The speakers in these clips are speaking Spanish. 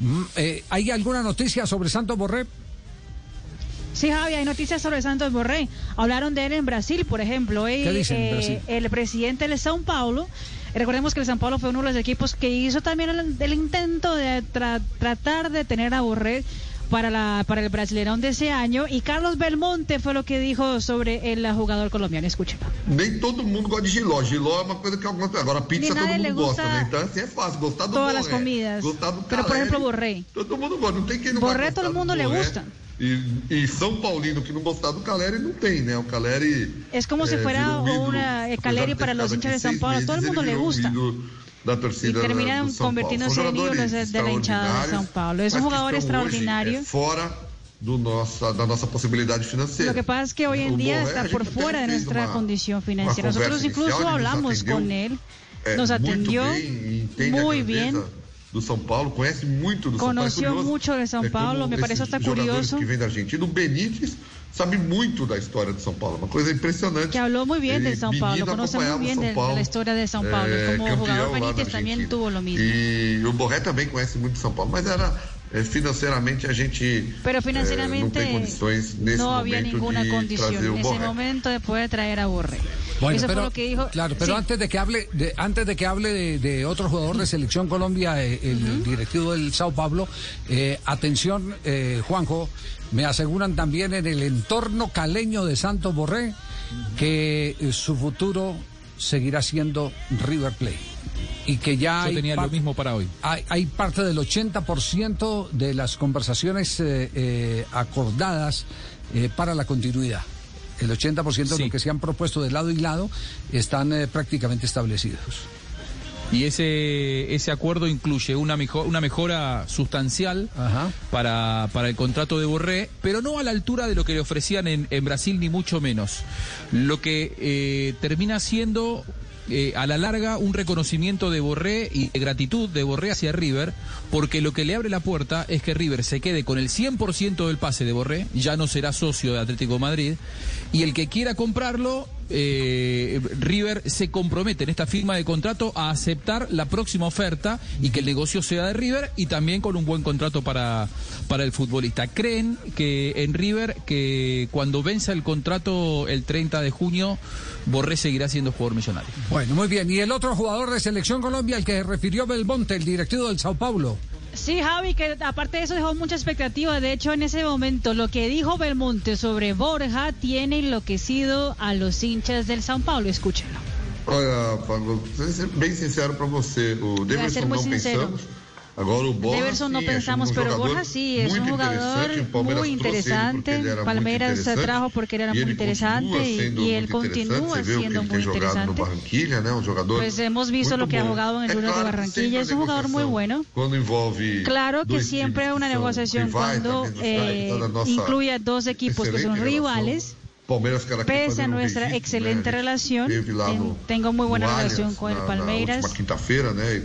Mm, eh, ¿Hay alguna noticia sobre Santos Borré? Sí, Javi, hay noticias sobre Santos Borré. Hablaron de él en Brasil, por ejemplo. ¿Qué dicen en Brasil? El presidente de São Paulo, recordemos que el São Paulo fue uno de los equipos que hizo también el, intento de tratar de tener a Borré para, la, para el Brasileirão de ese año. Y Carlos Belmonte fue lo que dijo sobre el jugador colombiano. Escuchen. Nem todo mundo gosta de giló. Giló é uma coisa que algumas Agora, pizza todo mundo gosta, né? Então, assim é fácil. Gostar do Todas Borré, las comidas. Gostar do Pero, por ejemplo, Borré. Todo mundo gosta. Não tem quem não Borré, todo mundo le gusta. E, e, São Paulino que não gostar do Caleri não tem, né? O Caleri. É como é, se fuera una Caleri para los hinchas de São Paulo. Todo el mundo le gusta. Da torcida y terminan convirtiéndose en ídolos de, de la hinchada de São Paulo. Es un jugador extraordinario. É fora do nossa, da nossa possibilidade financeira. Lo que pasa es que hoy en día está por fuera de nuestra condición financiera. Nosotros incluso hablamos con él, nos atendió muy bien. do São Paulo, conhece muito do Conoció São Paulo. mucho de São Paulo, me parece hasta curioso. que vem da Argentina, o Benítez sabe muito da história de São Paulo, uma coisa impressionante. Que habló muy bien de São Paulo, bien de, de, la historia de São Paulo. É, Como jugador Benítez também tuvo lo mismo. E o Borré também conhece muito São Paulo, mas era financeiramente a gente Pero financieramente eh, condições nesse no había ninguna condición en ese momento de poder traer a Borré. Bueno, Eso pero, fue lo que dijo. Claro, pero sí. antes de que hable, de, antes de que hable de, de otro jugador de selección Colombia, eh, el uh -huh. directivo del Sao Paulo, eh, atención, eh, Juanjo, me aseguran también en el entorno caleño de Santos Borré que su futuro seguirá siendo River Plate y que ya Yo tenía lo mismo para hoy. Hay, hay parte del 80% de las conversaciones eh, eh, acordadas eh, para la continuidad. El 80% sí. de lo que se han propuesto de lado y lado están prácticamente establecidos. Y ese, ese acuerdo incluye una, mejor, una mejora sustancial para, para el contrato de Borré, pero no a la altura de lo que le ofrecían en, en Brasil, ni mucho menos. Lo que eh, termina siendo eh, a la larga un reconocimiento de Borré y de gratitud de Borré hacia River, porque lo que le abre la puerta es que River se quede con el 100% del pase de Borré, ya no será socio de Atlético Madrid, y el que quiera comprarlo, eh, River se compromete en esta firma de contrato a aceptar la próxima oferta y que el negocio sea de River y también con un buen contrato para, para el futbolista. ¿Creen que en River que cuando venza el contrato el 30 de junio, Borré seguirá siendo jugador millonario? Bueno, muy bien. Y el otro jugador de Selección Colombia, el que refirió Belmonte, el directivo del Sao Paulo. Sí, Javi, que aparte de eso dejó mucha expectativa. De hecho, en ese momento, lo que dijo Belmonte sobre Borja tiene enloquecido a los hinchas del Sao Paulo. Escúchenlo. Olha, Pablo, bem sincero para você, o não pensamos. Agora o Borja, Deverson pensamos, um pero Borja sí, es un jugador muy interesante. Palmeiras se trajo porque era muy interesante y, él continúa siendo muy interesante. Né? Pues hemos visto lo que ha jugado en el Junior de Barranquilla, es un jugador muy bueno. Claro que siempre hay una negociación cuando eh, incluye a dos equipos que son rivales. Pese a nuestra excelente relación, tengo muy buena relación con el Palmeiras. quinta-feira, né?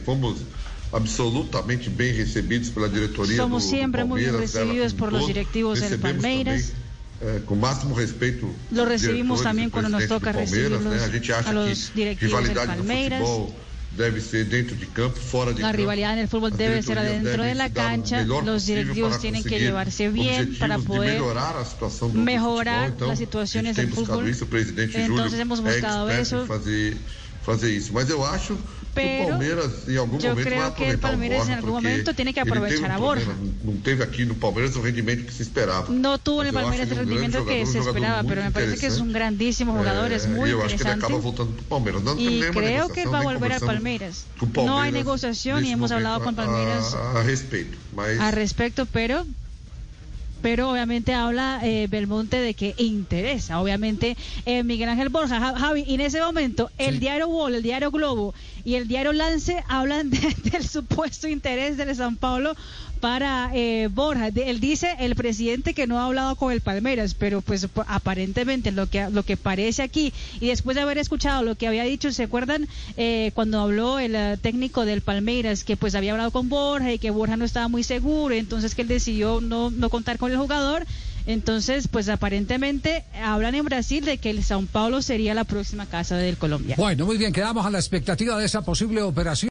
Absolutamente bem recebidos pela diretoria Somos do, siempre do muy bien recibidos por los directivos del Palmeiras. Eh, com máximo respeito. Lo recibimos también cuando nos toca recibirlos né? a, gente acha a los que rivalidade Palmeiras. No futebol debe ser dentro de campo, fora de la campo. rivalidad en el fútbol debe ser adentro de la cancha. Los directivos tienen que llevarse bien para poder mejorar futebol. las situaciones del fútbol. Isso, Entonces hemos buscado é eso. Fazer, isso. Mas eu acho Pero que o Palmeiras em algum momento vai que aproveitar Palmeiras o Borja, algún porque momento tiene que aprovechar um a Borja. Não teve aqui no Palmeiras o rendimento que se esperava. No tuvo Mas eu Palmeiras um grande rendimiento que jogador, se um jogador muito pero me parece que es un interessante. grandísimo jugador, es muy Eh, eu acho que ele acaba voltando pro Palmeiras. Não tem nenhuma creo que negociação, va a nem volver al conversamos Palmeiras. com o No hay Palmeiras negociación y nesse hemos hablado con Palmeiras a, a respeito. Mas al respecto, pero pero obviamente habla eh, Belmonte de que interesa, obviamente eh, Miguel Ángel Borja, Ja- Javi, y en ese momento el Sí. diario Wall, el diario Globo y el diario Lance hablan de- del supuesto interés del San Paulo para eh, Borja. De- él dice el presidente que no ha hablado con el Palmeiras, pero pues aparentemente lo que lo que parece aquí y después de haber escuchado lo que había dicho, ¿se acuerdan eh, cuando habló el eh, técnico del Palmeiras que pues había hablado con Borja y que Borja no estaba muy seguro, entonces que él decidió no, no contar con el jugador? Entonces, pues aparentemente hablan en Brasil de que el Sao Paulo sería la próxima casa del Colombia. Bueno, muy bien, quedamos a la expectativa de esa posible operación.